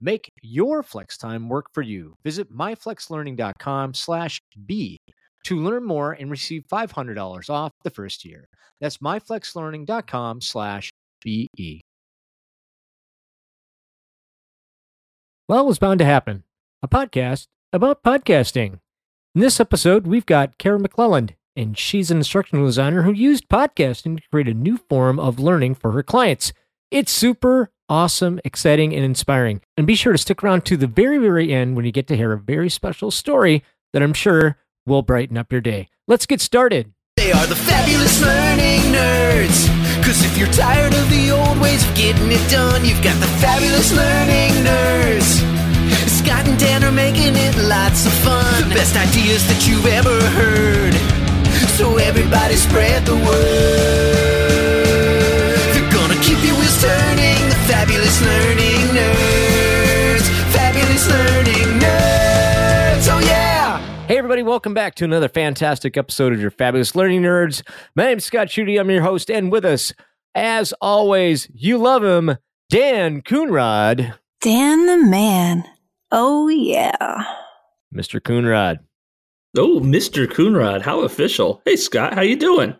Make your flex time work for you. Visit myflexlearning.com slash B to learn more and receive $500 off the first year. That's myflexlearning.com slash BE. Well, it was bound to happen. A podcast about podcasting. In this episode, we've got Kara McLeland, and she's an instructional designer who used podcasting to create a new form of learning for her clients. It's super awesome, exciting, and inspiring. And be sure to stick around to the very, very end when you get to hear a very special story that I'm sure will brighten up your day. Let's get started. They are the fabulous learning nerds. Cause if you're tired of the old ways of getting it done, you've got the fabulous learning nerds. Scott and Dan are making it lots of fun. The best ideas that you've ever heard. So everybody spread the word. Fabulous learning nerds. Fabulous learning nerds. Oh yeah. Hey, everybody, welcome back to another fantastic episode of your Fabulous Learning Nerds. My name's Scott Schutte. I'm your host, and with us, as always, you love him, Dan Coonrod. Dan the man. Oh yeah. Mr. Coonrod. Oh, Mr. Coonrod, how official. Hey Scott, how you doing?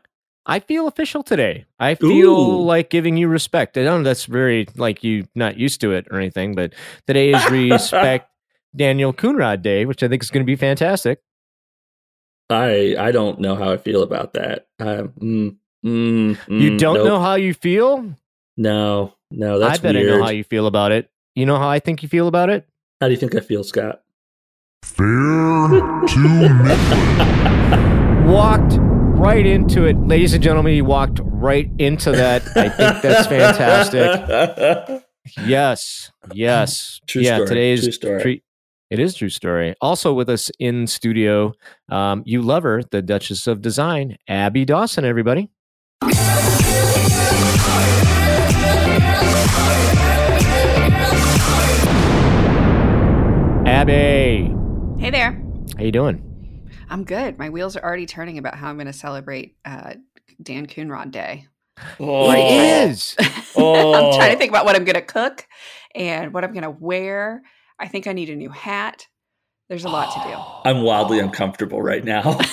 I feel official today. I feel Ooh. like giving you respect. I don't know that's very like you not used to it or anything, but today is respect Daniel Coonrod Day, which I think is going to be fantastic. I I don't know how I feel about that. Uh, mm, mm, you mm, don't nope. know how you feel? No, no, that's I bet weird. I know how you feel about it. You know how I think you feel about it? How do you think I feel, Scott? Fair to middling. Walked right into it. Ladies and gentlemen, he walked right into that. I think that's fantastic. Yes. Yes. True yeah, story, today's true story. treat. It is true story. Also with us in studio, um, you love her, the Duchess of Design, Abby Dawson, everybody. Abby, Hey there. how you doing? I'm good. My wheels are already turning about how I'm going to celebrate uh, Dan Coonrod Day. oh, It is. Oh. I'm trying to think about what I'm going to cook and what I'm going to wear. I think I need a new hat. There's a lot to do. I'm wildly uncomfortable right now.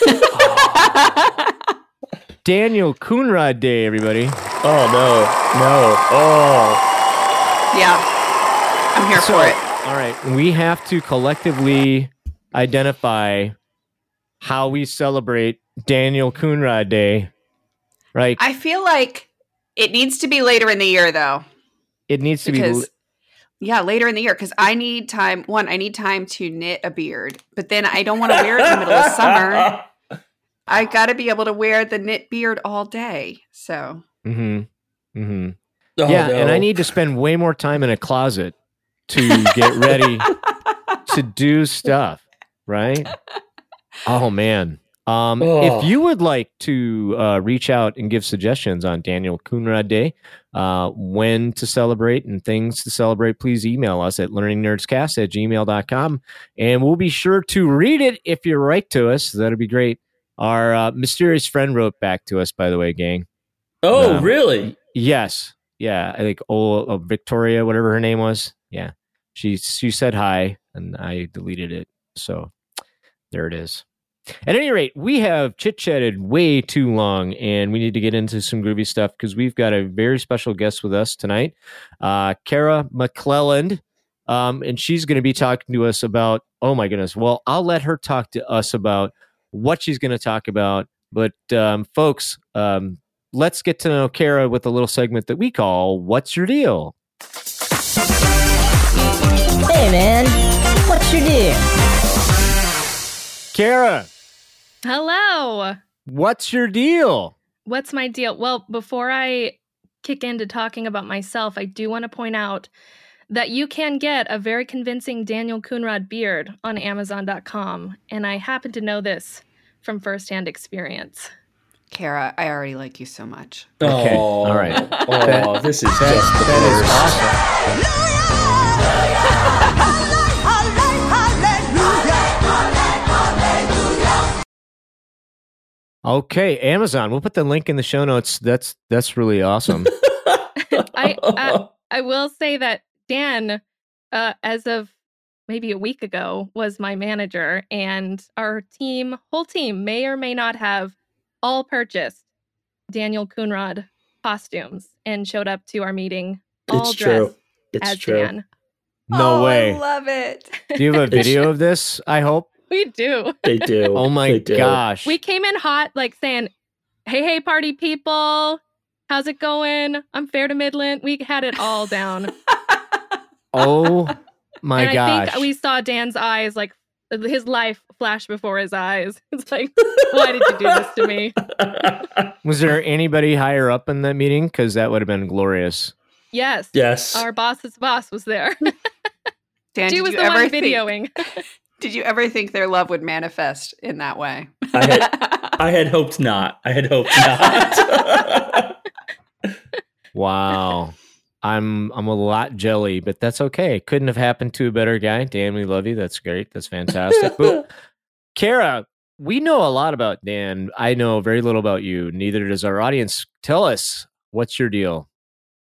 Daniel Coonrod Day, everybody. oh no, no. Oh, yeah. I'm here So, for it. All right, we have to collectively identify how we celebrate Daniel Coonrod Day. Right? I feel like it needs to be later in the year, though. it needs to be. Yeah, later in the year. Because I need time. One, I need time to knit a beard, but then I don't want to wear it in the middle of summer. I got to be able to wear the knit beard all day. So, hmm hmm Oh, yeah, no. and I need to spend way more time in a closet to get ready to do stuff. Right? Oh man. Um, Oh. If you would like to uh, reach out and give suggestions on Daniel Coonrod Day, uh, when to celebrate and things to celebrate, please email us at learningnerdscast at gmail.com and we'll be sure to read it if you write to us. That'd be great. Our uh, mysterious friend wrote back to us, by the way, gang. Oh, Um, really? Yes. Yeah. I think oh, uh, Victoria, whatever her name was. Yeah. She she said hi and I deleted it. So there it is. At any rate, we have chit chatted way too long and we need to get into some groovy stuff because we've got a very special guest with us tonight, uh, Kara McLeland. Um, and she's going to be talking to us about, oh my goodness. Well, I'll let her talk to us about what she's going to talk about. But um, folks, um, let's get to know Kara with a little segment that we call What's Your Deal? Hey man, what's your deal? Kara, Hello. what's your deal? What's my deal? Well, before I kick into talking about myself, I do want to point out that you can get a very convincing Daniel Coonrod beard on Amazon.com. And I happen to know this from firsthand experience. Kara, I already like you so much. Okay, Oh, all right. Oh, this is just the That is worst. awesome. Okay, Amazon. We'll put the link in the show notes. That's that's really awesome. I, I I will say that Dan, uh, as of maybe a week ago, was my manager, and our team, whole team, may or may not have all purchased Daniel Coonrod costumes and showed up to our meeting all it's dressed true. It's as true. Dan. No Oh, way. I love it. Do you have a video of this? I hope. We do. They do. Oh my do. gosh. We came in hot, like saying, "Hey, hey, party people." How's it going? I'm fair to Midland. We had it all down. oh my and gosh. I think we saw Dan's eyes, like his life flash before his eyes. It's like, why did you do this to me? Was there anybody higher up in that meeting? Because that would have been glorious. Yes. yes. Our boss's boss was there. Dan, she did was you the ever one think- videoing. Did you ever think their love would manifest in that way? I had, I had hoped not. I had hoped not. Wow. I'm I'm a lot jelly, but that's okay. Couldn't have happened to a better guy. Dan, we love you. That's great. That's fantastic. But Kara, we know a lot about Dan. I know very little about you. Neither does our audience. Tell us what's your deal.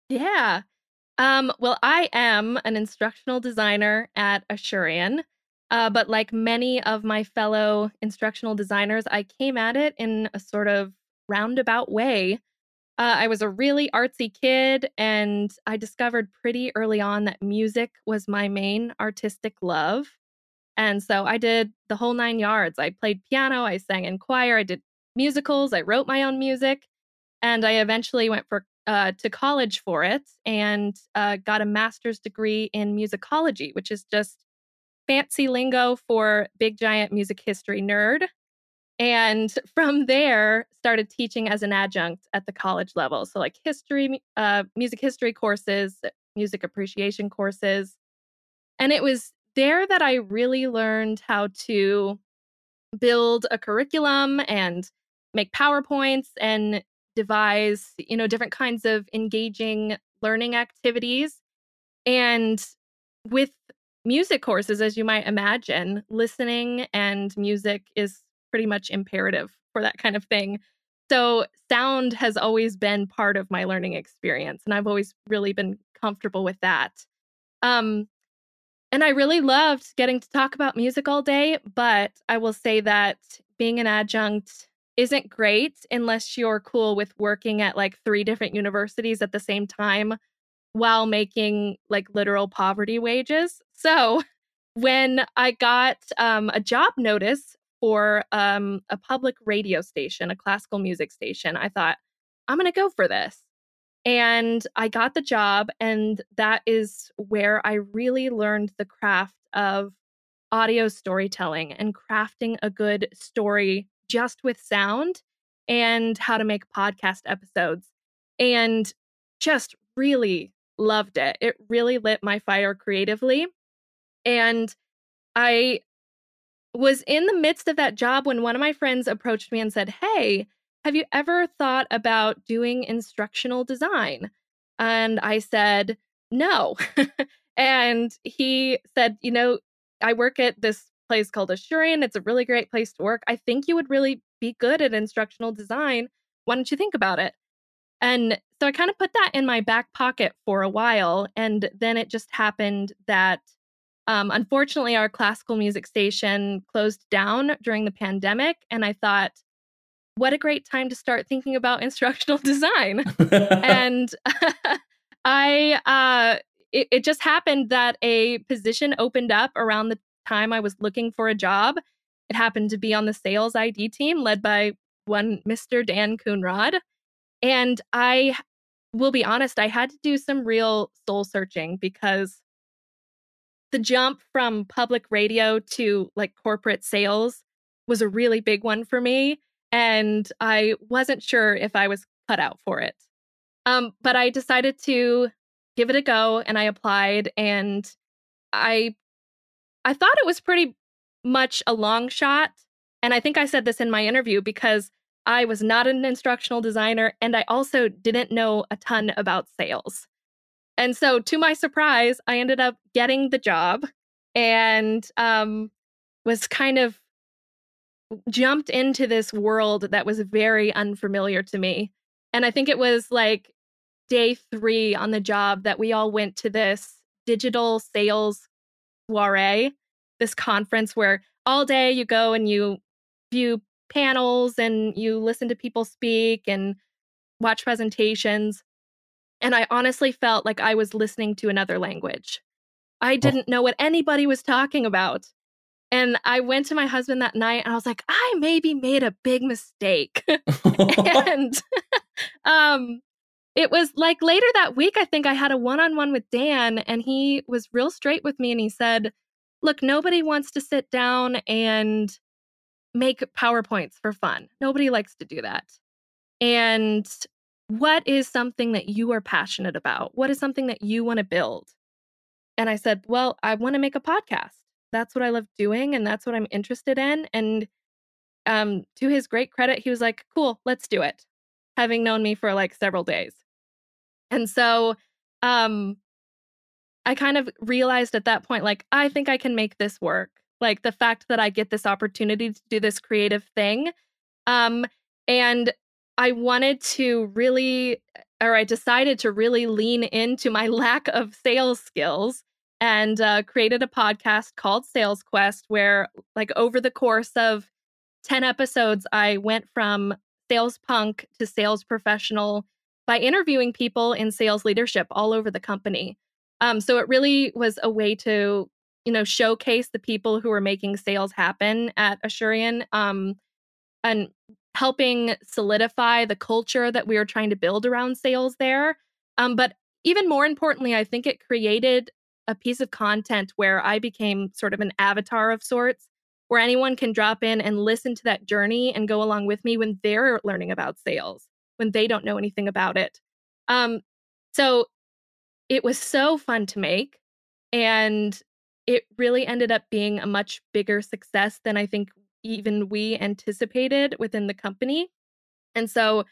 yeah. Um, well, I am an instructional designer at Asurion. Uh, but like many of my fellow instructional designers, I came at it in a sort of roundabout way. Uh, I was a really artsy kid, and I discovered pretty early on that music was my main artistic love. And so I did the whole nine yards. I played piano, I sang in choir, I did musicals, I wrote my own music, and I eventually went for uh, to college for it and uh, got a master's degree in musicology, which is just fancy lingo for big giant music history nerd. And from there, started teaching as an adjunct at the college level. So, like history, uh, music history courses, music appreciation courses. And it was there that I really learned how to build a curriculum and make PowerPoints and devise, you know, different kinds of engaging learning activities. And with music courses, as you might imagine, listening and music is pretty much imperative for that kind of thing. So, sound has always been part of my learning experience, and I've always really been comfortable with that. Um, and I really loved getting to talk about music all day, but I will say that being an adjunct isn't great unless you're cool with working at like three different universities at the same time while making like literal poverty wages. So, when I got um, a job notice for um, a public radio station, a classical music station, I thought, I'm going to go for this. And I got the job, and that is where I really learned the craft of audio storytelling and crafting a good story just with sound and how to make podcast episodes. And just really loved it. It really lit my fire creatively. And I was in the midst of that job when one of my friends approached me and said, Hey, have you ever thought about doing instructional design? And I said, No. and he said, You know, I work at this place called Asurion. It's a really great place to work. I think you would really be good at instructional design. Why don't you think about it? And so I kind of put that in my back pocket for a while. And then it just happened that um, unfortunately, our classical music station closed down during the pandemic. And I thought, what a great time to start thinking about instructional design. and I, uh, it, it just happened that a position opened up around the time I was looking for a job. It happened to be on the sales ID team led by one Mr. Dan Coonrod. And I will be honest, I had to do some real soul searching because the jump from public radio to like corporate sales was a really big one for me. And I wasn't sure if I was cut out for it. Um, but I decided to give it a go and I applied and I I thought it was pretty much a long shot and I think I said this in my interview because I was not an instructional designer and I also didn't know a ton about sales. And so to my surprise, I ended up getting the job and um was kind of jumped into this world that was very unfamiliar to me. And I think it was like day three on the job that we all went to this digital sales soiree, this conference where all day you go and you view panels and you listen to people speak and watch presentations. And I honestly felt like I was listening to another language. I didn't know what anybody was talking about. And I went to my husband that night and I was like, I maybe made a big mistake. and um it was like later that week, I think I had a one on one with Dan, and he was real straight with me. And he said, Look, nobody wants to sit down and make PowerPoints for fun. Nobody likes to do that. And what is something that you are passionate about? What is something that you want to build? And I said, Well, I want to make a podcast that's what I love doing and that's what I'm interested in. And um, to his great credit, he was like, cool, let's do it, having known me for like several days. And so um, I kind of realized at that point, like, I think I can make this work. Like the fact that I get this opportunity to do this creative thing. Um, and I wanted to really, or I decided to really lean into my lack of sales skills and uh, created a podcast called Sales Quest, where, like, over the course of 10 episodes, I went from sales punk to sales professional by interviewing people in sales leadership all over the company. Um, so it really was a way to, you know, showcase the people who were making sales happen at Asurion um, and helping solidify the culture that we were trying to build around sales there. Um, but even more importantly, I think it created a piece of content where I became sort of an avatar of sorts, where anyone can drop in and listen to that journey and go along with me when they're learning about sales, when they don't know anything about it. Um, so it was so fun to make. And it really ended up being a much bigger success than I think even we anticipated within the company. And so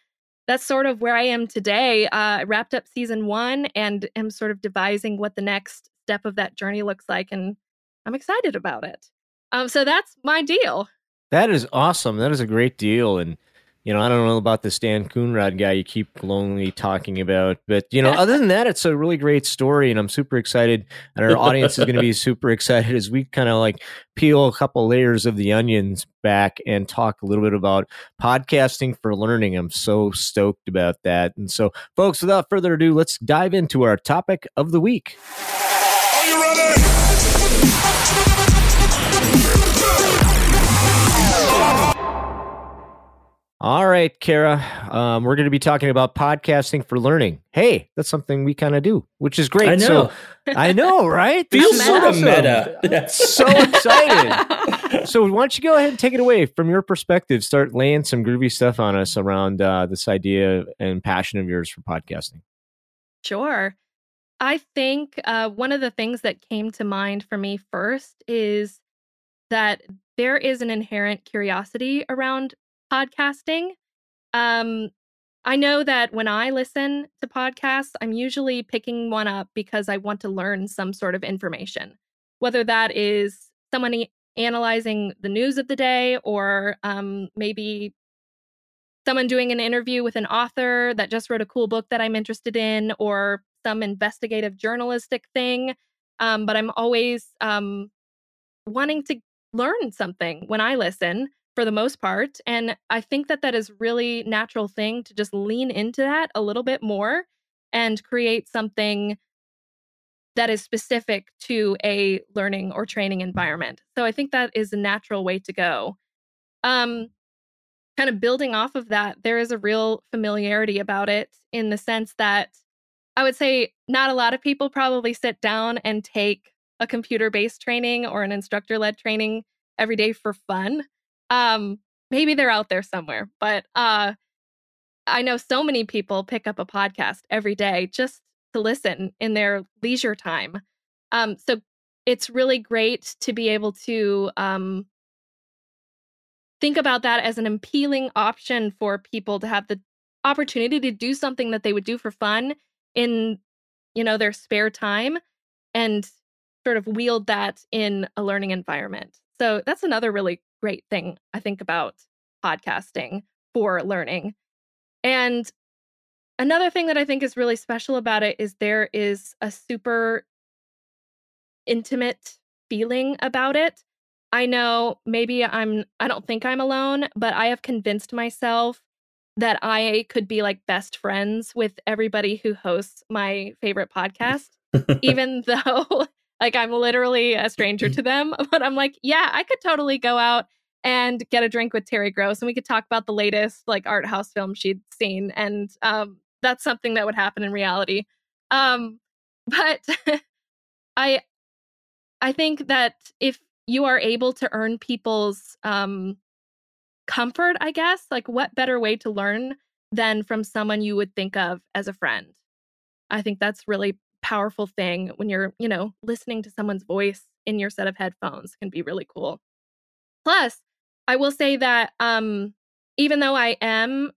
that's sort of where I am today. Uh, I wrapped up season one and am sort of devising what the next step of that journey looks like. And I'm excited about it. Um, so that's my deal. That is awesome. That is a great deal. And, you know, I don't know about the Stan Coonrod guy you keep glowingly talking about, but, you know, other than that, it's a really great story. And I'm super excited. And our audience is going to be super excited as we kind of like peel a couple layers of the onions back and talk a little bit about podcasting for learning. I'm so stoked about that. And so, folks, without further ado, let's dive into our topic of the week. All right, Kara. Um, we're going to be talking about podcasting for learning. Hey, that's something we kind of do, which is great. I know. So, I know, right? Feels is sort of awesome. meta. So excited. so, why don't you go ahead and take it away from your perspective? Start laying some groovy stuff on us around uh, this idea and passion of yours for podcasting. Sure. I think uh, one of the things that came to mind for me first is that there is an inherent curiosity around podcasting. Um, I know that when I listen to podcasts, I'm usually picking one up because I want to learn some sort of information, whether that is someone analyzing the news of the day or um, maybe someone doing an interview with an author that just wrote a cool book that I'm interested in or some investigative journalistic thing. Um, but I'm always um, wanting to learn something when I listen for the most part. And I think that that is really natural thing to just lean into that a little bit more and create something that is specific to a learning or training environment. So I think that is a natural way to go. Um, kind of building off of that, there is a real familiarity about it in the sense that I would say not a lot of people probably sit down and take a computer based training or an instructor led training every day for fun. Um, maybe they're out there somewhere, but uh, I know so many people pick up a podcast every day just to listen in their leisure time. Um, so it's really great to be able to um, think about that as an appealing option for people to have the opportunity to do something that they would do for fun in you know their spare time and sort of wield that in a learning environment so that's another really great thing i think about podcasting for learning. And another thing that i think is really special about it is there is a super intimate feeling about it. I know maybe i'm i don't think i'm alone but i have convinced myself that I could be like best friends with everybody who hosts my favorite podcast, even though like I'm literally a stranger to them. But I'm like, yeah, I could totally go out and get a drink with Terry Gross and we could talk about the latest like art house film she'd seen. And um, that's something that would happen in reality. Um, but I I think that if you are able to earn people's um comfort, I guess. Like, what better way to learn than from someone you would think of as a friend? I think that's really powerful thing when you're, you know, listening to someone's voice in your set of headphones can be really cool. Plus, I will say that um even though I am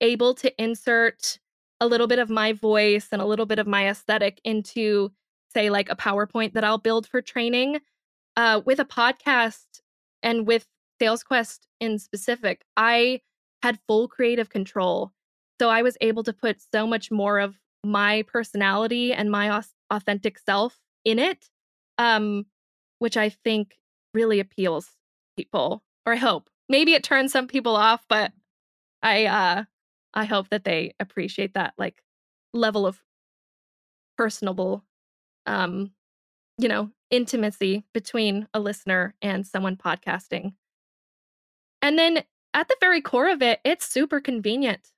able to insert a little bit of my voice and a little bit of my aesthetic into say like a PowerPoint that I'll build for training, uh with a podcast and with Sales Quest in specific, I had full creative control. So I was able to put so much more of my personality and my authentic self in it, um, which I think really appeals people, or I hope. Maybe it turns some people off, but I uh, I hope that they appreciate that like level of personable, um, you know, intimacy between a listener and someone podcasting. And then at the very core of it, it's super convenient.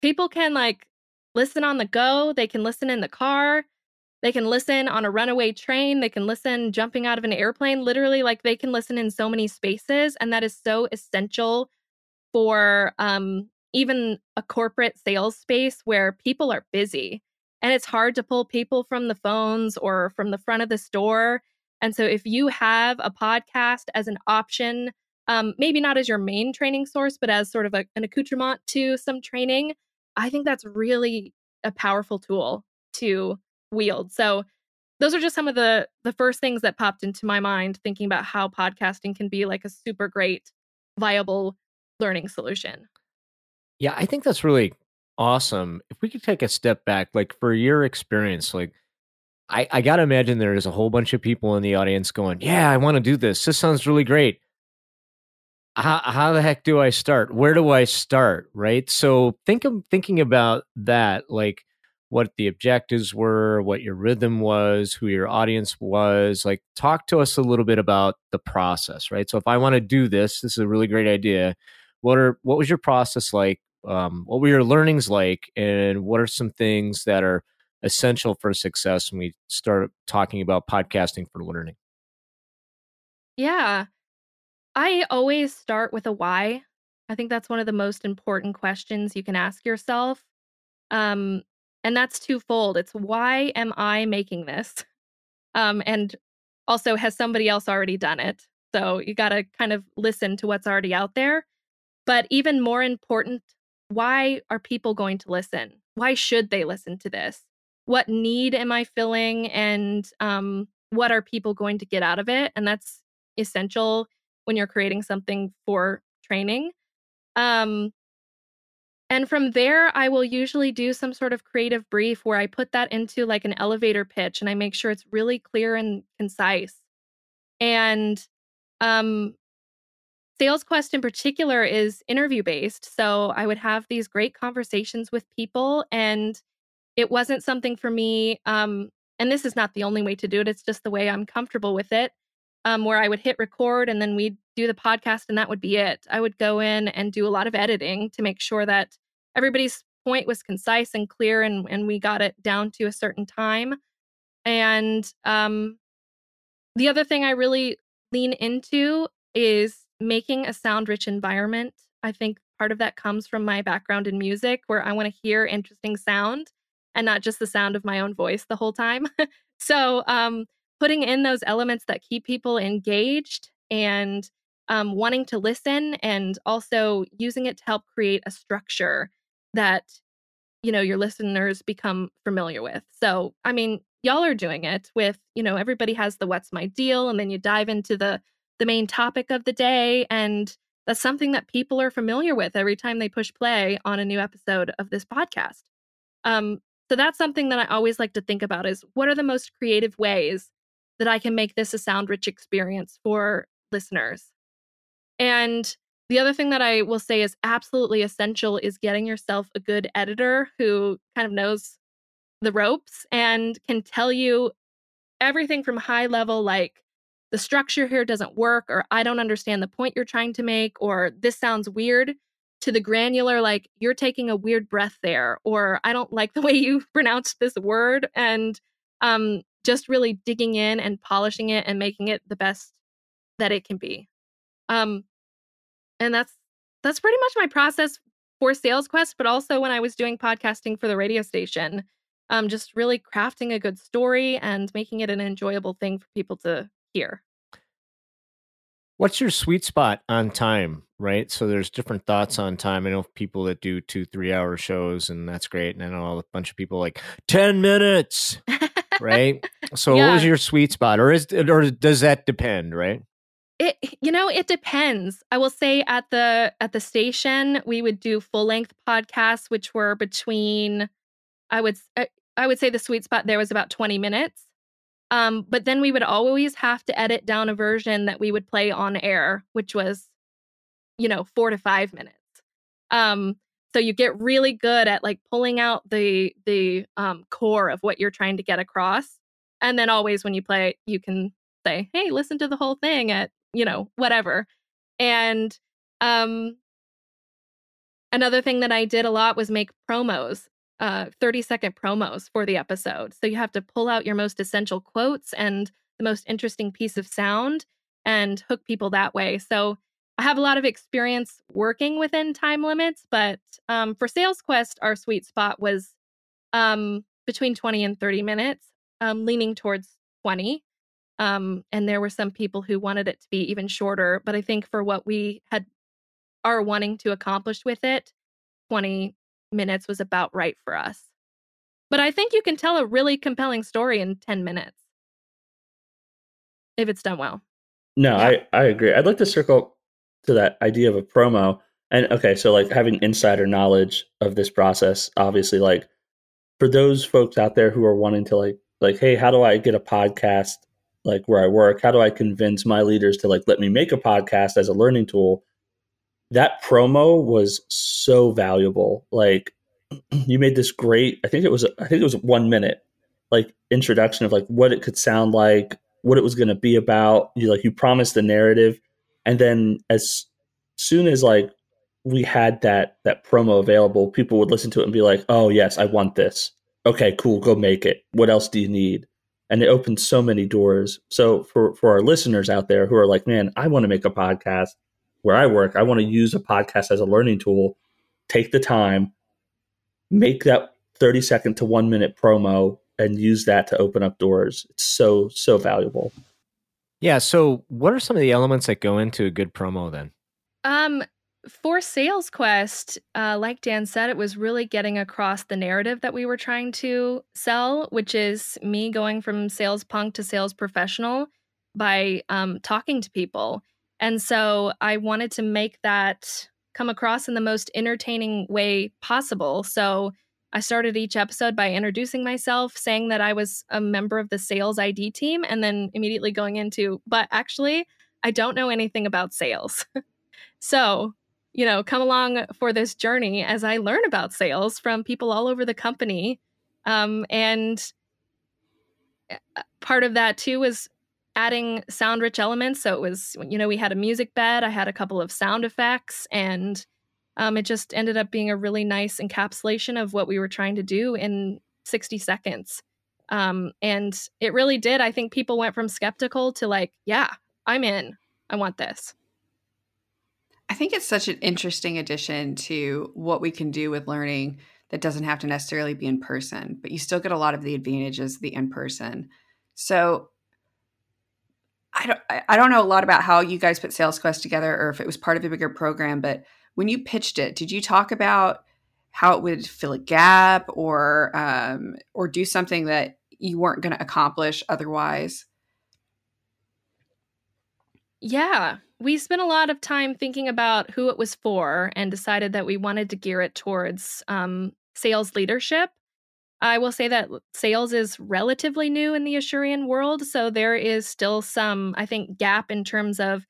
People can like listen on the go, they can listen in the car, they can listen on a runaway train, they can listen jumping out of an airplane. Literally, like they can listen in so many spaces. And that is so essential for um, even a corporate sales space where people are busy and it's hard to pull people from the phones or from the front of the store. And so, if you have a podcast as an option um, maybe not as your main training source, but as sort of a, an accoutrement to some training, I think that's really a powerful tool to wield. So those are just some of the the first things that popped into my mind thinking about how podcasting can be like a super great viable learning solution. Yeah, I think that's really awesome. If we could take a step back, like for your experience, like I, I gotta imagine there's a whole bunch of people in the audience going, Yeah, I want to do this. This sounds really great how, how the heck do I start? Where do I start? Right. So think of thinking about that, like what the objectives were, what your rhythm was, who your audience was. Like talk to us a little bit about the process, right? So if I want to do this, this is a really great idea. What are what was your process like? Um, what were your learnings like, and what are some things that are essential for success when we start talking about podcasting for learning? Yeah. I always start with a why. I think that's one of the most important questions you can ask yourself. Um, and that's twofold. It's why am I making this? Um, and also, has somebody else already done it? So you got to kind of listen to what's already out there. But even more important, why are people going to listen? Why should they listen to this? What need am I filling? And um, what are people going to get out of it? And that's essential when you're creating something for training. Um, and from there, I will usually do some sort of creative brief where I put that into like an elevator pitch and I make sure it's really clear and concise. And um, Sales Quest in particular is interview based. So I would have these great conversations with people, and it wasn't something for me. Um, and this is not the only way to do it, it's just the way I'm comfortable with it um, where I would hit record and then we'd do the podcast and that would be it. I would go in and do a lot of editing to make sure that everybody's point was concise and clear and, and we got it down to a certain time. And um, the other thing I really lean into is making a sound rich environment. I think part of that comes from my background in music where I want to hear interesting sound. and not just the sound of my own voice the whole time. so, um, putting in those elements that keep people engaged and um, wanting to listen, and also using it to help create a structure that you know your listeners become familiar with. So, I mean, y'all are doing it with you know everybody has the what's my deal, and then you dive into the the main topic of the day and that's something that people are familiar with every time they push play on a new episode of this podcast. Um, so that's something that I always like to think about is what are the most creative ways that I can make this a sound rich experience for listeners? And the other thing that I will say is absolutely essential is getting yourself a good editor who kind of knows the ropes and can tell you everything from high level, like the structure here doesn't work, or I don't understand the point you're trying to make, or this sounds weird, to the granular, like you're taking a weird breath there, or I don't like the way you pronounced this word, and um, just really digging in and polishing it and making it the best that it can be. Um, and that's that's pretty much my process for Sales Quest, but also when I was doing podcasting for the radio station, um, just really crafting a good story and making it an enjoyable thing for people to hear. What's your sweet spot on time, right? So there's different thoughts on time. I know people that do two, three hour shows, and that's great. And I know a bunch of people like 10 minutes, right? So yeah. what was your sweet spot? Or is or does that depend, right? It you know, it depends. I will say at the at the station, we would do full length podcasts, which were between I would uh, I would say the sweet spot there was about 20 minutes. Um, but then we would always have to edit down a version that we would play on air, which was, you know, four to five minutes. Um, so you get really good at like pulling out the the um, core of what you're trying to get across, and then always when you play, you can say, "Hey, listen to the whole thing at you know whatever." And um, another thing that I did a lot was make promos uh, 30 second promos for the episode. So you have to pull out your most essential quotes and the most interesting piece of sound and hook people that way. So I have a lot of experience working within time limits, but um, for Sales Quest, our sweet spot was um, between 20 and 30 minutes, um, leaning towards 20. Um, and there were some people who wanted it to be even shorter, but I think for what we had are wanting to accomplish with it, 20 minutes was about right for us. But I think you can tell a really compelling story in 10 minutes if it's done well. No, yeah. I, I agree. I'd like to circle to that idea of a promo. And okay, so like having insider knowledge of this process, obviously, like for those folks out there who are wanting to like, like, hey, how do I get a podcast like where I work? How do I convince my leaders to like let me make a podcast as a learning tool? that promo was so valuable. Like you made this great, I think it was, I think it was one minute, like introduction of like what it could sound like, what it was going to be about. You like, you promised the narrative. And then as soon as like we had that, that promo available, people would listen to it and be like, oh yes, I want this. Okay, cool. Go make it. What else do you need? And it opened so many doors. So for, for our listeners out there who are like, man, I want to make a podcast where I work, I want to use a podcast as a learning tool. Take the time, make that 30 second to one minute promo, and use that to open up doors. It's so, so valuable. Yeah. So, what are some of the elements that go into a good promo then? Um, for Sales Quest, uh, like Dan said, it was really getting across the narrative that we were trying to sell, which is me going from sales punk to sales professional by um, talking to people and so I wanted to make that come across in the most entertaining way possible. So I started each episode by introducing myself, saying that I was a member of the sales ID team, and then immediately going into, but actually, I don't know anything about sales. so, you know, come along for this journey as I learn about sales from people all over the company. Um, and uh, part of that too was adding sound rich elements. So it was, you know, we had a music bed, I had a couple of sound effects, and um, it just ended up being a really nice encapsulation of what we were trying to do in 60 seconds. Um, and it really did. I think people went from skeptical to like, yeah, I'm in. I want this. I think it's such an interesting addition to what we can do with learning that doesn't have to necessarily be in person, but you still get a lot of the advantages of the in person. So I don't I don't know a lot about how you guys put Sales Quest together or if it was part of a bigger program, but when you pitched it, did you talk about how it would fill a gap or um, or do something that you weren't going to accomplish otherwise? Yeah, we spent a lot of time thinking about who it was for and decided that we wanted to gear it towards um, sales leadership. I will say that sales is relatively new in the Asurion world, so there is still some, I think, gap in terms of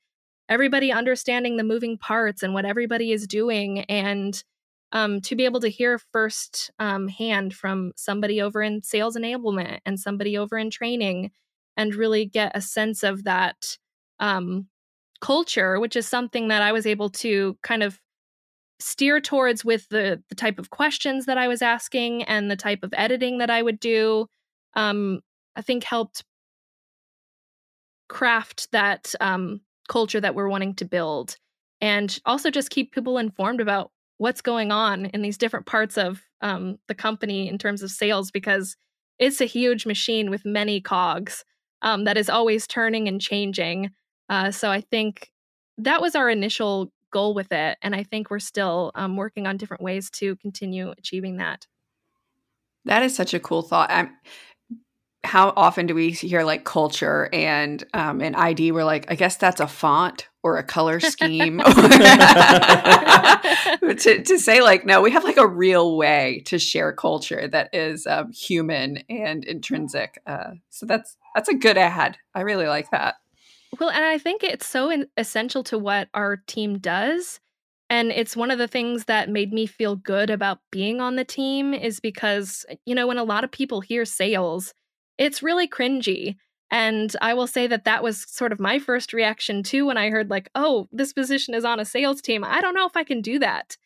everybody understanding the moving parts and what everybody is doing, and um, to be able to hear first um, hand from somebody over in sales enablement and somebody over in training, and really get a sense of that um, culture, which is something that I was able to kind of steer towards with the the type of questions that I was asking and the type of editing that I would do. Um, I think helped craft that um, culture that we're wanting to build, and also just keep people informed about what's going on in these different parts of um, the company in terms of sales because it's a huge machine with many cogs um, that is always turning and changing. Uh, so I think that was our initial goal with it. And I think we're still um, working on different ways to continue achieving that. That is such a cool thought. I'm, how often do we hear like culture and um, an ID? We're like, I guess that's a font or a color scheme. to, to say like, no, we have like a real way to share culture that is um, human and intrinsic. Uh, so that's that's a good ad. I really like that. Well, and I think it's so in- essential to what our team does. And it's one of the things that made me feel good about being on the team is because, you know, when a lot of people hear sales, it's really cringy. And I will say that that was sort of my first reaction too when I heard, like, oh, this position is on a sales team. I don't know if I can do that.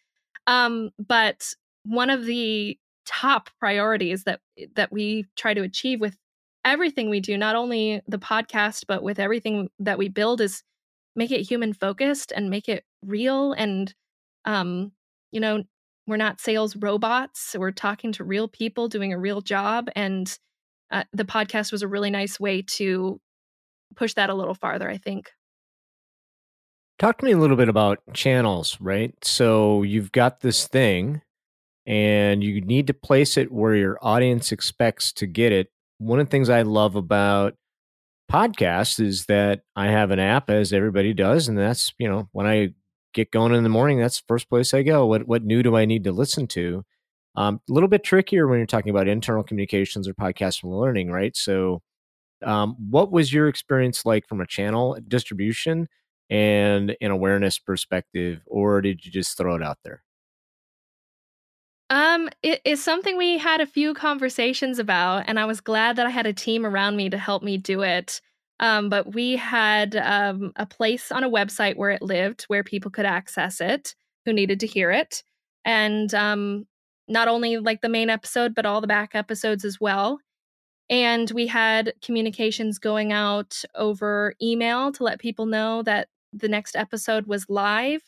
Um, but one of the top priorities that that we try to achieve with everything we do, not only the podcast, but with everything that we build, is make it human focused and make it real. And, um, you know, we're not sales robots. We're talking to real people doing a real job. And uh, the podcast was a really nice way to push that a little farther, I think. Talk to me a little bit about channels, right? So you've got this thing and you need to place it where your audience expects to get it one of the things I love about podcasts is that I have an app, as everybody does, and that's you know when I get going in the morning, that's the first place I go. What what new do I need to listen to? Um, a little bit trickier when you're talking about internal communications or podcast learning, right? So, um, what was your experience like from a channel distribution and an awareness perspective, or did you just throw it out there? Um, it is something we had a few conversations about, and I was glad that I had a team around me to help me do it. Um, but we had um, a place on a website where it lived, where people could access it who needed to hear it, and um, not only like the main episode, but all the back episodes as well. And we had communications going out over email to let people know that the next episode was live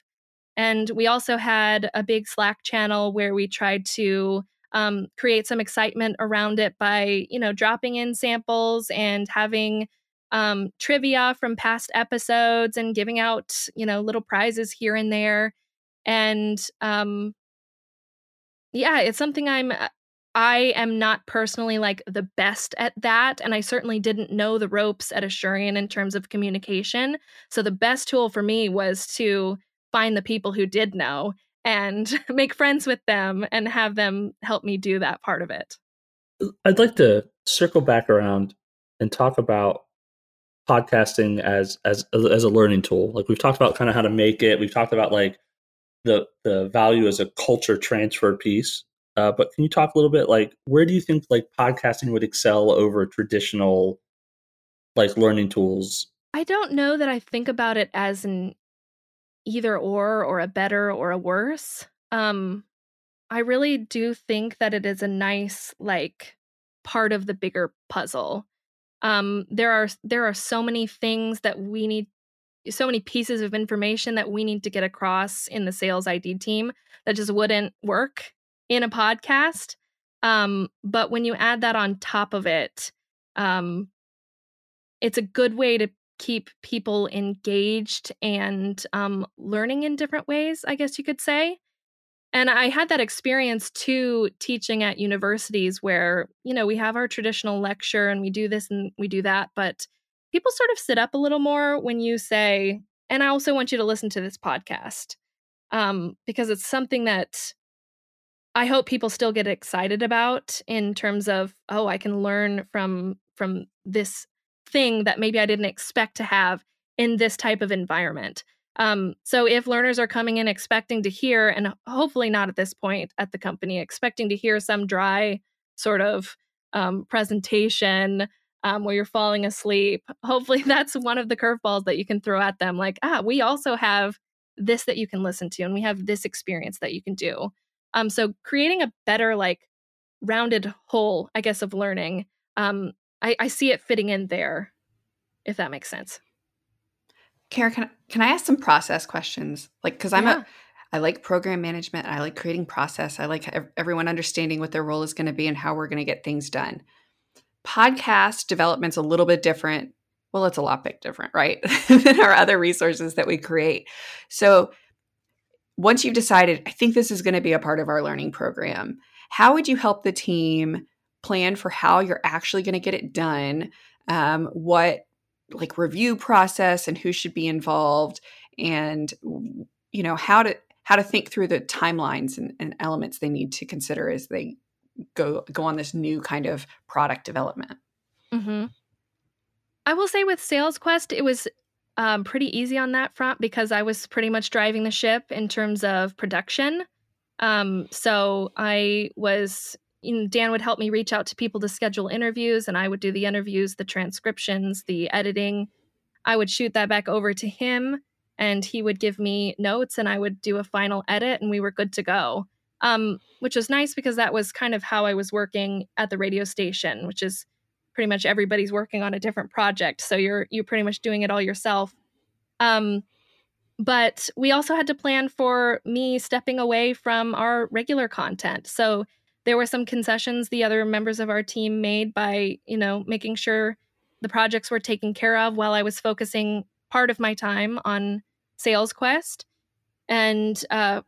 and we also had a big Slack channel where we tried to um, create some excitement around it by, you know, dropping in samples and having um, trivia from past episodes and giving out, you know, little prizes here and there. And um, yeah, it's something I'm. Uh, I am not personally like the best at that. And I certainly didn't know the ropes at Asurian in terms of communication. So the best tool for me was to find the people who did know and make friends with them and have them help me do that part of it. I'd like to circle back around and talk about podcasting as as as a learning tool. Like we've talked about kind of how to make it. We've talked about like the the value as a culture transfer piece. Uh, but can you talk a little bit like where do you think like podcasting would excel over traditional like learning tools? I don't know that I think about it as an either or or a better or a worse. Um I really do think that it is a nice like part of the bigger puzzle. Um there are there are so many things that we need so many pieces of information that we need to get across in the sales ID team that just wouldn't work in a podcast. Um, but when you add that on top of it, um, it's a good way to keep people engaged and um, learning in different ways, I guess you could say. And I had that experience too teaching at universities where, you know, we have our traditional lecture and we do this and we do that, but people sort of sit up a little more when you say, and I also want you to listen to this podcast um, because it's something that I hope people still get excited about in terms of, oh, I can learn from from this thing that maybe I didn't expect to have in this type of environment. Um, so if learners are coming in expecting to hear, and hopefully not at this point at the company, expecting to hear some dry sort of um, presentation um, where you're falling asleep, hopefully that's one of the curveballs that you can throw at them. Like, ah, we also have this that you can listen to, and we have this experience that you can do. Um, so creating a better, like, rounded whole, I guess, of learning um, I, I see it fitting in there, if that makes sense. Kara, can I, can I ask some process questions? Like, because I'm Yeah. a, I like program management. I like creating process. I like everyone understanding what their role is going to be and how we're going to get things done. Podcast development's a little bit different. Well, it's a lot bit different, right? than our other resources that we create. So, once you've decided, I think this is going to be a part of our learning program, how would you help the team plan for how you're actually going to get it done? Um, what like review process and who should be involved and you know how to how to think through the timelines and, and elements they need to consider as they go go on this new kind of product development hmm I will say with Sales Quest, it was um, pretty easy on that front because I was pretty much driving the ship in terms of production. Um, so I was, you know, Dan would help me reach out to people to schedule interviews, and I would do the interviews, the transcriptions, the editing. I would shoot that back over to him, and he would give me notes, and I would do a final edit, and we were good to go. Um, which was nice because that was kind of how I was working at the radio station, which is pretty much everybody's working on a different project so you're you're pretty much doing it all yourself. Um but we also had to plan for me stepping away from our regular content. So there were some concessions the other members of our team made by you know making sure the projects were taken care of while i was focusing part of my time on sales quest. And uh,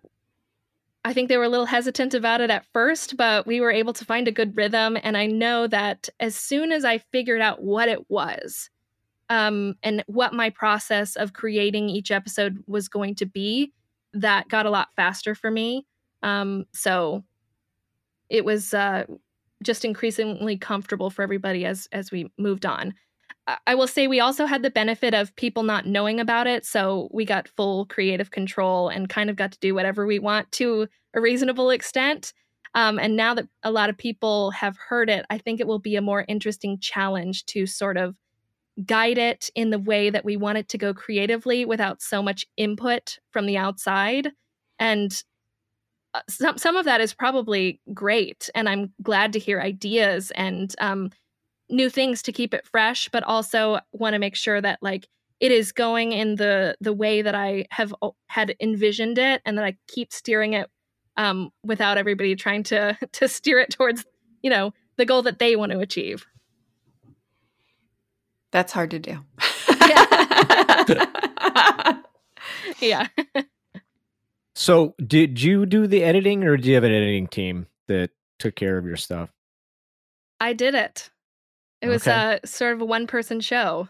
I think they were a little hesitant about it at first, but we were able to find a good rhythm. And I know that as soon as I figured out what it was um, and what my process of creating each episode was going to be, that got a lot faster for me. Um, so it was uh, just increasingly comfortable for everybody as as we moved on. I- will say we also had the benefit of people not knowing about it, so we got full creative control and kind of got to do whatever we want to a reasonable extent. Um, and now that a lot of people have heard it, I think it will be a more interesting challenge to sort of guide it in the way that we want it to go creatively without so much input from the outside. And uh, some some of that is probably great, and I'm glad to hear ideas and um, new things to keep it fresh, but also want to make sure that like it is going in the the way that I have had envisioned it, and that I keep steering it um, without everybody trying to to steer it towards you know the goal that they want to achieve. that's hard to do Yeah. So, did you do the editing, or do you have an editing team that took care of your stuff? I did it. It was Okay. a sort of a one person show.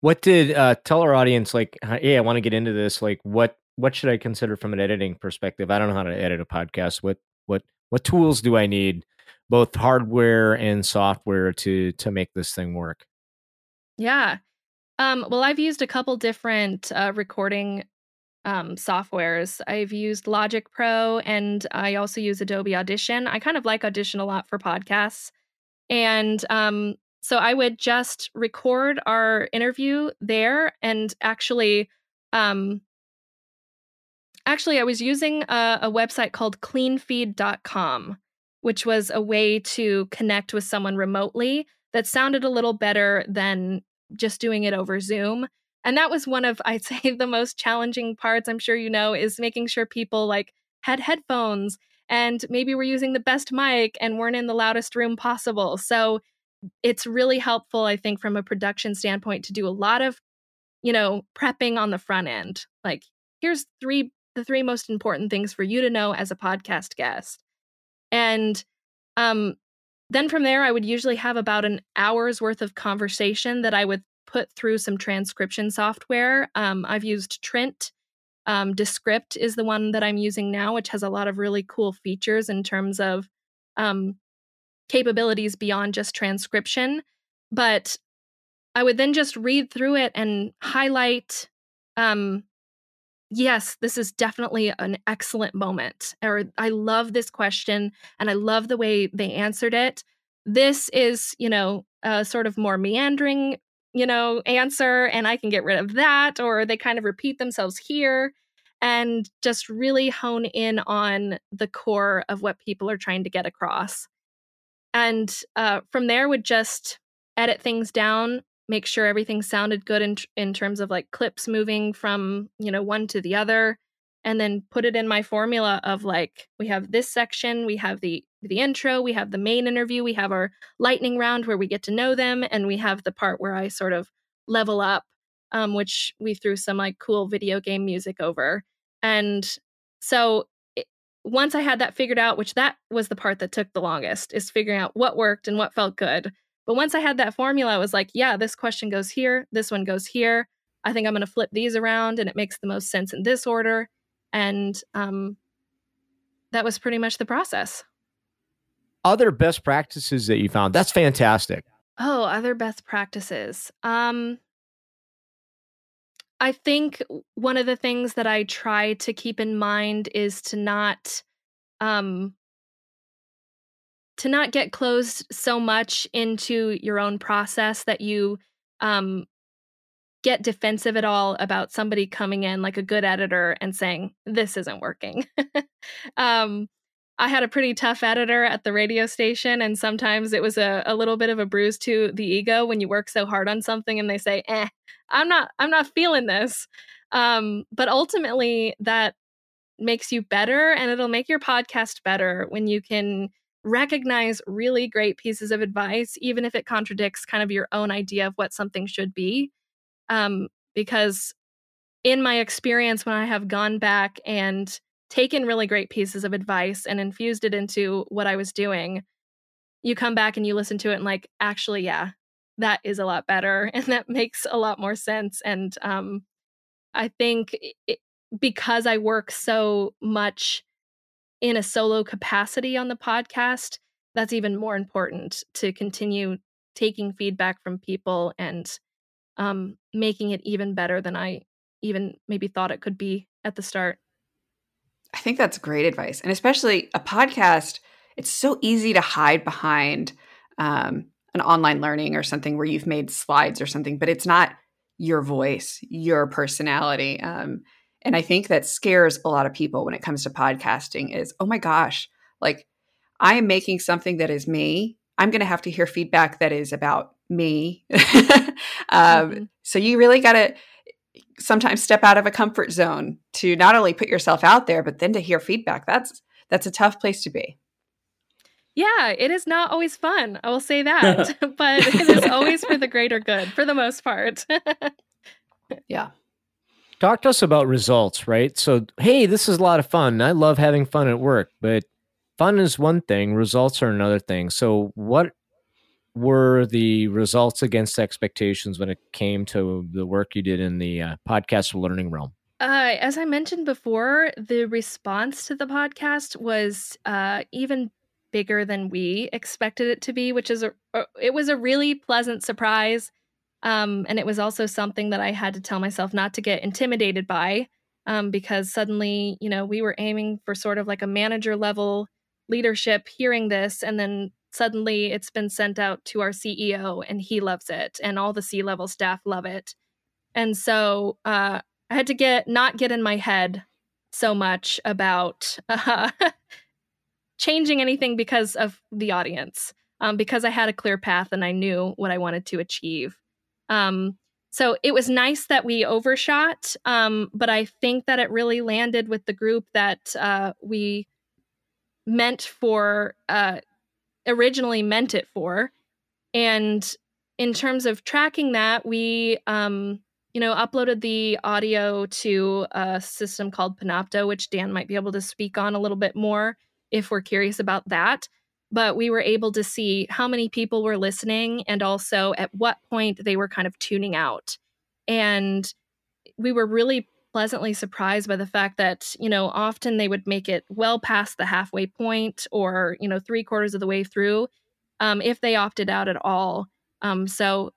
What did uh, tell our audience like? Hey, I want to get into this. Like, what what should I consider from an editing perspective? I don't know how to edit a podcast. What what what tools do I need, both hardware and software, to to make this thing work? Yeah. Um, well, I've used a couple different uh, recording um, softwares. I've used Logic Pro and I also use Adobe Audition. I kind of like Audition a lot for podcasts. And um, so I would just record our interview there and actually. Um, Actually, I was using a, a website called cleanfeed.com, which was a way to connect with someone remotely that sounded a little better than just doing it over Zoom. And that was one of, I'd say, the most challenging parts, I'm sure you know, is making sure people like had headphones and maybe we're using the best mic and we're in the loudest room possible. So it's really helpful, I think, from a production standpoint to do a lot of, you know, prepping on the front end. Like, here's three the three most important things for you to know as a podcast guest. And um, then from there, I would usually have about an hour's worth of conversation that I would put through some transcription software. Um, I've used Trint. Um, Descript is the one that I'm using now, which has a lot of really cool features in terms of um, capabilities beyond just transcription. But I would then just read through it and highlight, um, yes, this is definitely an excellent moment. Or I love this question and I love the way they answered it. This is, you know, a sort of more meandering, you know, answer, and I can get rid of that. Or they kind of repeat themselves here and just really hone in on the core of what people are trying to get across and uh, from there would just edit things down make sure everything sounded good in, in terms of like clips moving from you know one to the other and then put it in my formula of like we have this section we have the the intro we have the main interview we have our lightning round where we get to know them and we have the part where i sort of level up um, which we threw some like cool video game music over and so once I had that figured out, which that was the part that took the longest, is figuring out what worked and what felt good. But once I had that formula, I was like, yeah, this question goes here, this one goes here. I think I'm going to flip these around and it makes the most sense in this order. And um, that was pretty much the process. Other best practices that you found. That's fantastic. Oh, other best practices. Um, I think one of the things that I try to keep in mind is to not um to not get closed so much into your own process that you um get defensive at all about somebody coming in like a good editor and saying this isn't working. um I had a pretty tough editor at the radio station, and sometimes it was a, a little bit of a bruise to the ego when you work so hard on something and they say, "Eh, I'm not, I'm not feeling this." Um, but ultimately, that makes you better, and it'll make your podcast better when you can recognize really great pieces of advice, even if it contradicts kind of your own idea of what something should be. Um, because in my experience, when I have gone back and taken really great pieces of advice and infused it into what I was doing, you come back and you listen to it and like, actually, yeah, that is a lot better and that makes a lot more sense. And um, I think it, because I work so much in a solo capacity on the podcast, that's even more important to continue taking feedback from people and um, making it even better than I even maybe thought it could be at the start. I think that's great advice. And especially a podcast, it's so easy to hide behind um, an online learning or something where you've made slides or something, but it's not your voice, your personality. Um, and I think that scares a lot of people when it comes to podcasting is, oh my gosh, like I am making something that is me. I'm going to have to hear feedback that is about me. um, mm-hmm. So you really got to sometimes step out of a comfort zone to not only put yourself out there but then to hear feedback. That's that's a tough place to be. Yeah it is not always fun i will say that. But it is always for the greater good for the most part. Yeah. Talk to us about results right? So hey this is a lot of fun. I love having fun at work but fun is one thing results are another thing. So what were the results against expectations when it came to the work you did in the uh, podcast learning realm? Uh, as I mentioned before, the response to the podcast was uh, even bigger than we expected it to be, which is a it was a really pleasant surprise. Um, and it was also something that I had to tell myself not to get intimidated by, um, because suddenly, you know, we were aiming for sort of like a manager level leadership hearing this, and then suddenly it's been sent out to our CEO and he loves it and all the C level staff love it. And so uh, I had to get not get in my head so much about uh, changing anything because of the audience, um, because I had a clear path and I knew what I wanted to achieve. Um, so it was nice that we overshot, um, but I think that it really landed with the group that uh, we meant for uh, originally meant it for. And in terms of tracking that, we um, you know uploaded the audio to a system called Panopto, which Dan might be able to speak on a little bit more if we're curious about that. But we were able to see how many people were listening and also at what point they were kind of tuning out. And we were really pleasantly surprised by the fact that, you know, often they would make it well past the halfway point or, you know, three quarters of the way through um, if they opted out at all. Um, so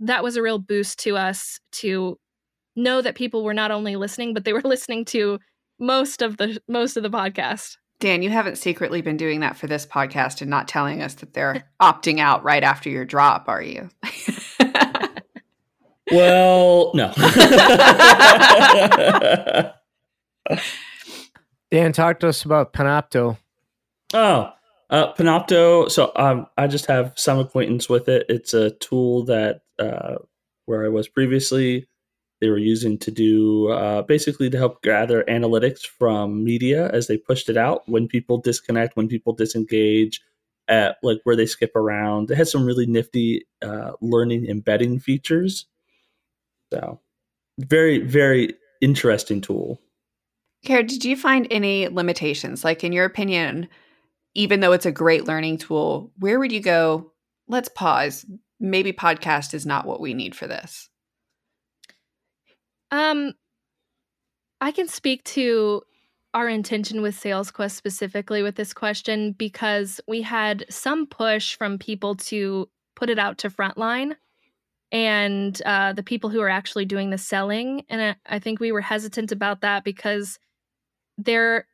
that was a real boost to us to know that people were not only listening, but they were listening to most of the most of the podcast. Dan, you haven't secretly been doing that for this podcast and not telling us that they're opting out right after your drop, are you? well, no. Dan, talk to us about Panopto. Oh, uh, Panopto. So um, I just have some acquaintance with it. It's a tool that uh, where I was previously, they were using to do uh, basically to help gather analytics from media as they pushed it out when people disconnect, when people disengage, at like where they skip around. It has some really nifty uh, learning embedding features. So very very interesting tool. Kara, did you find any limitations? Like in your opinion, even though it's a great learning tool, where would you go? Let's pause. Maybe podcast is not what we need for this. Um, I can speak to our intention with Sales Quest specifically with this question because we had some push from people to put it out to frontline and uh, the people who are actually doing the selling. And I, I think we were hesitant about that because there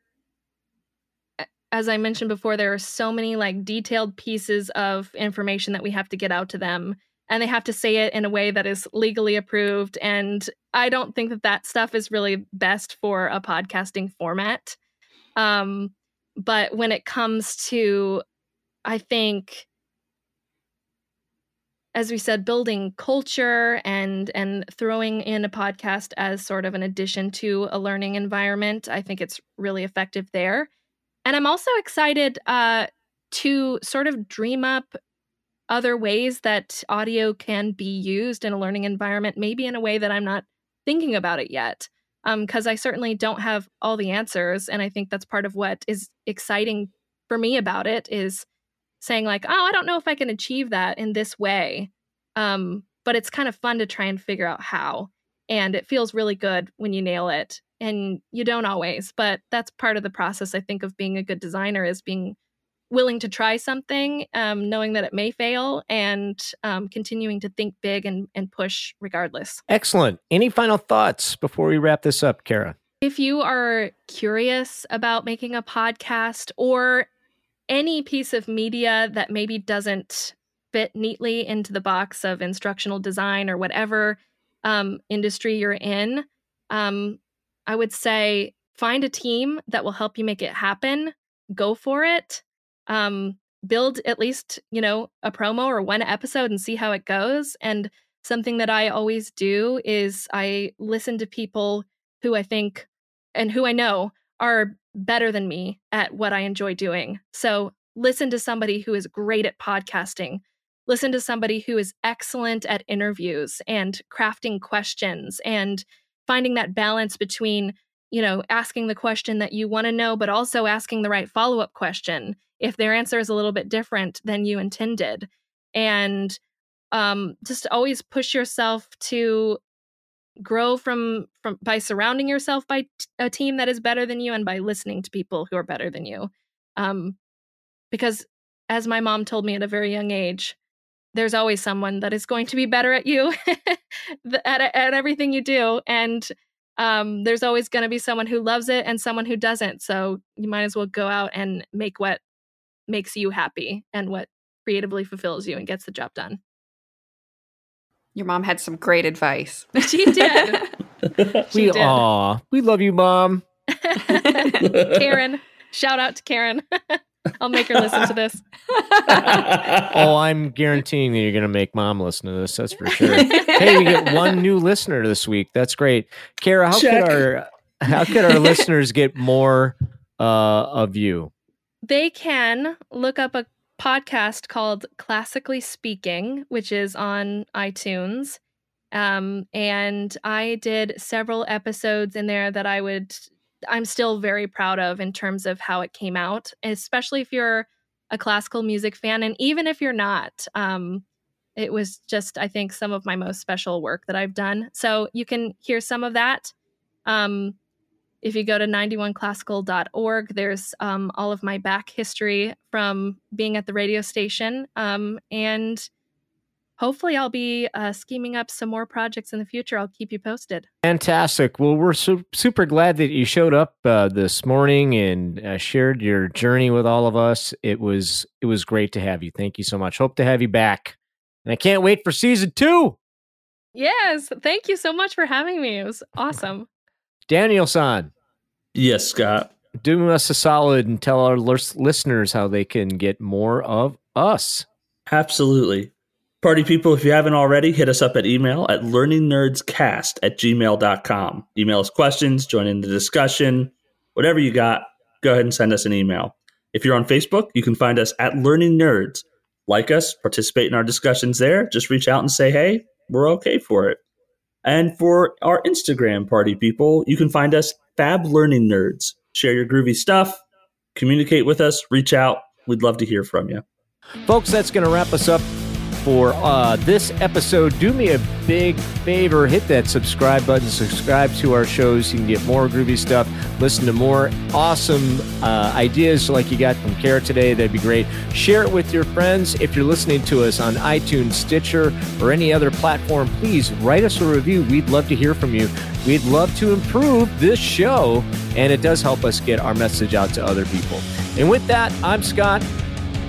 as I mentioned before, there are so many like detailed pieces of information that we have to get out to them, and they have to say it in a way that is legally approved. And I don't think that that stuff is really best for a podcasting format. Um, but when it comes to, I think, as we said, building culture and and throwing in a podcast as sort of an addition to a learning environment, I think it's really effective there. And I'm also excited uh, to sort of dream up other ways that audio can be used in a learning environment, maybe in a way that I'm not thinking about it yet. Because um, I certainly don't have all the answers. And I think that's part of what is exciting for me about it is saying, like, oh, I don't know if I can achieve that in this way. Um, but it's kind of fun to try and figure out how. And it feels really good when you nail it and you don't always but that's part of the process i think of being a good designer is being willing to try something um, knowing that it may fail and um, continuing to think big and, and push regardless excellent any final thoughts before we wrap this up kara if you are curious about making a podcast or any piece of media that maybe doesn't fit neatly into the box of instructional design or whatever um, industry you're in um, I would say find a team that will help you make it happen. Go for it. Um, build at least, you know, a promo or one episode and see how it goes. And something that I always do is I listen to people who I think and who I know are better than me at what I enjoy doing. So listen to somebody who is great at podcasting. Listen to somebody who is excellent at interviews and crafting questions and finding that balance between you know asking the question that you want to know but also asking the right follow-up question if their answer is a little bit different than you intended and um, just always push yourself to grow from from by surrounding yourself by t- a team that is better than you and by listening to people who are better than you. Um, because as my mom told me at a very young age there's always someone that is going to be better at you at, at everything you do and um, there's always going to be someone who loves it and someone who doesn't so you might as well go out and make what makes you happy and what creatively fulfills you and gets the job done your mom had some great advice she did she we did. aw we love you mom karen shout out to karen I'll make her listen to this. oh, I'm guaranteeing that you're going to make mom listen to this. That's for sure. hey, we get one new listener this week. That's great. Kara, how Check. could our how could our listeners get more uh, of you? they can look up a podcast called Classically Speaking, which is on iTunes. Um, and I did several episodes in there that I would, I'm still very proud of in terms of how it came out, especially if you're a classical music fan. And even if you're not, um, it was just, I think, some of my most special work that I've done. So you can hear some of that. Um, if you go to 91classical.org, there's um, all of my back history from being at the radio station. Um, and hopefully, I'll be uh, scheming up some more projects in the future. I'll keep you posted. Fantastic. Well, we're su- super glad that you showed up uh, this morning and uh, shared your journey with all of us. It was it was great to have you. Thank you so much. Hope to have you back. And I can't wait for season two. Yes, thank you so much for having me. It was awesome. Daniel San, Yes, Scott. do us a solid and tell our lis- listeners how they can get more of us. Absolutely. Party people, if you haven't already, hit us up at email at learningnerdscast at gmail.com. Email us questions, join in the discussion, whatever you got, go ahead and send us an email. If you're on Facebook, you can find us at Learning Nerds. Like us, participate in our discussions there. Just reach out and say, hey, we're okay for it. And for our Instagram party people, you can find us Fab Learning Nerds. Share your groovy stuff, communicate with us, reach out. We'd love to hear from you. Folks, that's going to wrap us up for uh, this episode. Do me a big favor hit that subscribe button, subscribe to our shows. You can get more groovy stuff, listen to more awesome uh, ideas like you got from Kara today. That'd be great. Share it with your friends. If you're listening to us on iTunes, Stitcher, or any other platform, please write us a review. We'd love to hear from you. We'd love to improve this show, and it does help us get our message out to other people. And with that, I'm Scott.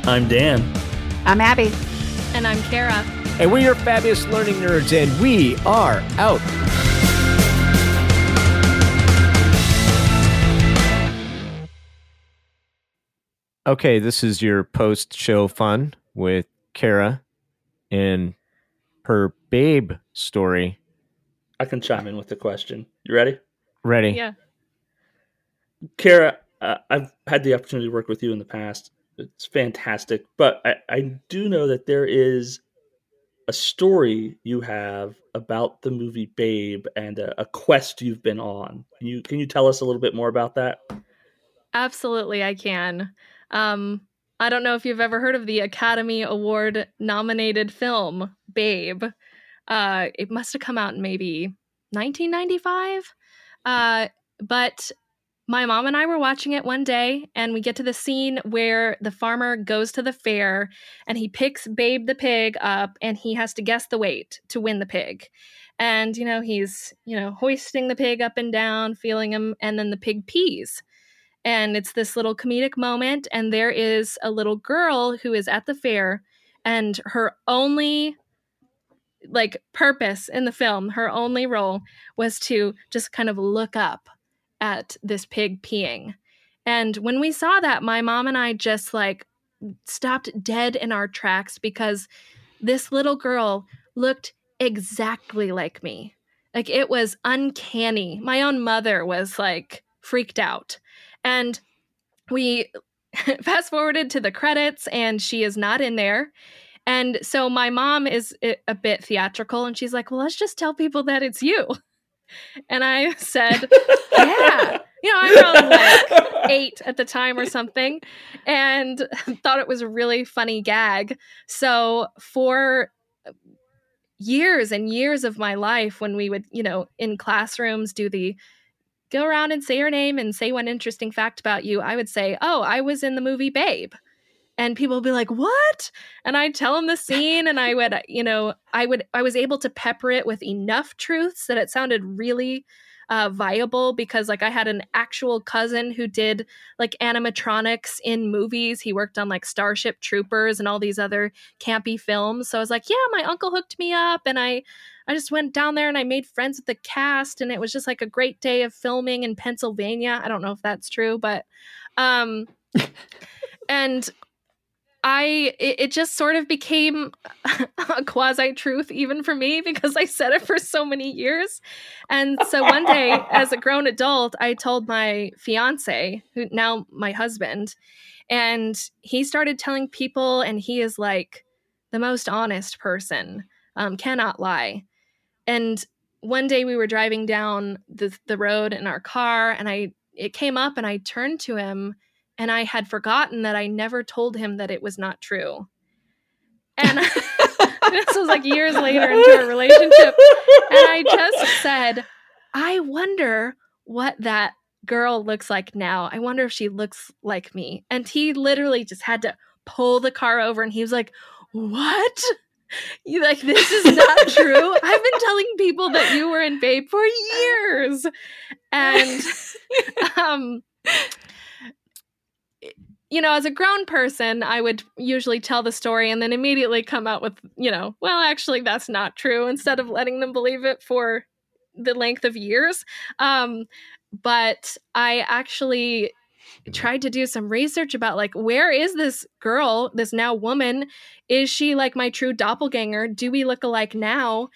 I'm Dan. I'm Abby. And I'm Kara. And we're your fabulous learning nerds, and we are out. Okay, this is your post show fun with Kara and her babe story. I can chime in with the question. You ready? Ready? Yeah. Kara, uh, I've had the opportunity to work with you in the past. It's fantastic. But I, I do know that there is a story you have about the movie Babe and a, a quest you've been on. Can you can you tell us a little bit more about that? Absolutely, I can. Um, I don't know if you've ever heard of the Academy Award nominated film Babe. Uh, it must have come out in maybe 1995. Uh, but my mom and I were watching it one day, and we get to the scene where the farmer goes to the fair and he picks Babe the pig up and he has to guess the weight to win the pig. And, you know, he's, you know, hoisting the pig up and down, feeling him, and then the pig pees and it's this little comedic moment and there is a little girl who is at the fair and her only like purpose in the film her only role was to just kind of look up at this pig peeing and when we saw that my mom and i just like stopped dead in our tracks because this little girl looked exactly like me like it was uncanny my own mother was like freaked out and we fast forwarded to the credits, and she is not in there. And so my mom is eh, a bit theatrical, and she's like, Well, let's just tell people that it's you. And I said, Yeah. You know, I'm probably like eight at the time or something, and thought it was a really funny gag. So for uh, years and years of my life, when we would, you know, in classrooms do the go around and say your name and say one interesting fact about you, I would say, Oh, I was in the movie Babe. And people would be like, What? And I'd tell them the scene, and I would, you know, I would, I was able to pepper it with enough truths that it sounded really uh, viable because, like, I had an actual cousin who did like animatronics in movies. He worked on like Starship Troopers and all these other campy films. So I was like, Yeah, my uncle hooked me up, and I, I just went down there and I made friends with the cast and it was just like a great day of filming in Pennsylvania. I don't know if that's true, but um and I it, it just sort of became a quasi truth even for me because I said it for so many years. And so one day as a grown adult, I told my fiance, who now my husband, and he started telling people and he is like the most honest person. Um, cannot lie. And one day we were driving down the, the road in our car and I it came up and I turned to him and I had forgotten that I never told him that it was not true. And this was like years later into our relationship. And I just said, I wonder what that girl looks like now. I wonder if she looks like me. And he literally just had to pull the car over and he was like, What? You like this is not true. I've been telling people that you were in Babe for years. And um you know, as a grown person, I would usually tell the story and then immediately come out with, you know, well, actually, that's not true, instead of letting them believe it for the length of years. Um, but I actually tried to do some research about like where is this girl this now woman? Is she like my true doppelganger? Do we look alike now?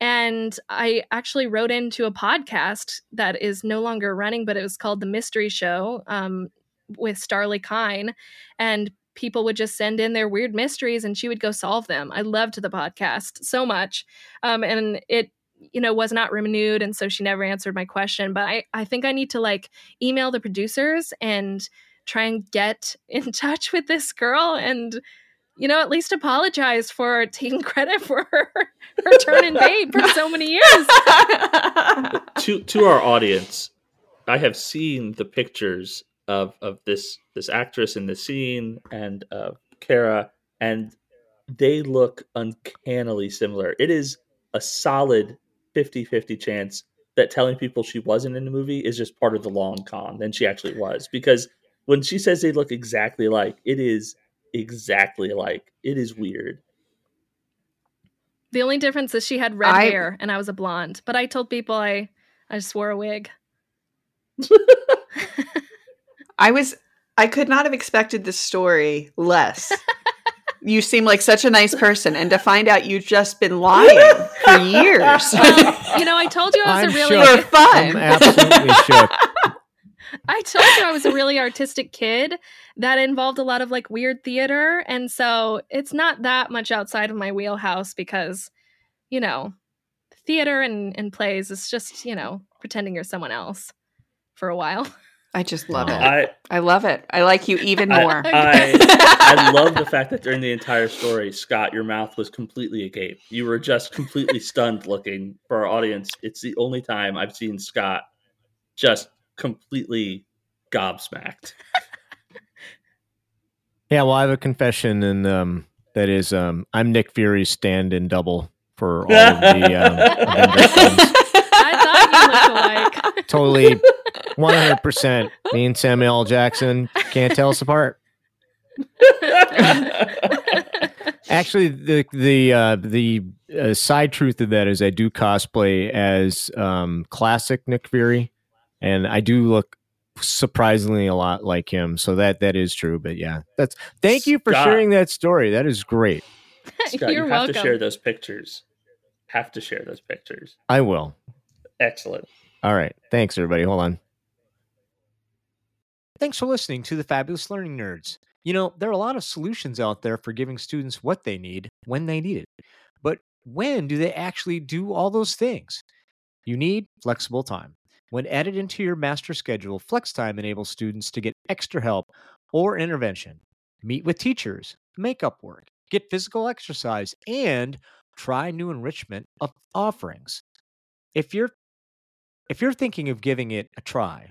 And i actually wrote into a podcast that is no longer running but it was called the mystery show um, with starlee kine and people would just send in their weird mysteries and she would go solve them. I loved the podcast so much um, and it you know was not renewed and so she never answered my question but i i think i need to like email the producers and try and get in touch with this girl and you know at least apologize for taking credit for her, her turn in babe for so many years. To to our audience i have seen the pictures of of this this actress in the scene and of kara and they look uncannily similar. It is a solid 50-50 chance that telling people she wasn't in the movie is just part of the long con than she actually was because when she says they look exactly like it is exactly like it is weird. The only difference is she had red I- hair and i was a blonde but i told people i i just wore a wig I was I could not have expected this story less. you seem like such a nice person, and to find out you've just been lying for years. well, you know i told you i was I'm a really shook. fun. I'm absolutely shook. I told you I was a really artistic kid that involved a lot of like weird theater. And so it's not that much outside of my wheelhouse because, you know, theater and, and plays is just, you know, pretending you're someone else for a while. I just love it. i I love it. I like you even more. I, I love the fact that during the entire story, Scott, your mouth was completely agape. You were just completely stunned looking. For our audience, it's the only time I've seen Scott just completely gobsmacked. Yeah, well, I have a confession, and um, that is, um, I'm Nick Fury's stand-in double for all of the um, I thought you looked alike. Totally, 100. percent Me and Samuel L. Jackson can't tell us apart. Actually, the the uh, the uh, side truth of that is I do cosplay as um, classic Nick Fury, and I do look surprisingly a lot like him. So that that is true. But yeah, that's thank you for Scott. sharing that story. That is great. Scott, You're you have welcome. to share those pictures. Have to share those pictures. I will. Excellent. All right. Thanks, everybody. Hold on. Thanks for listening to the Fabulous Learning Nerds. You know, there are a lot of solutions out there for giving students what they need when they need it. But when do they actually do all those things? You need flexible time. When added into your master schedule, flex time enables students to get extra help or intervention, meet with teachers, make up work, get physical exercise, and try new enrichment of offerings. If you're if you're thinking of giving it a try,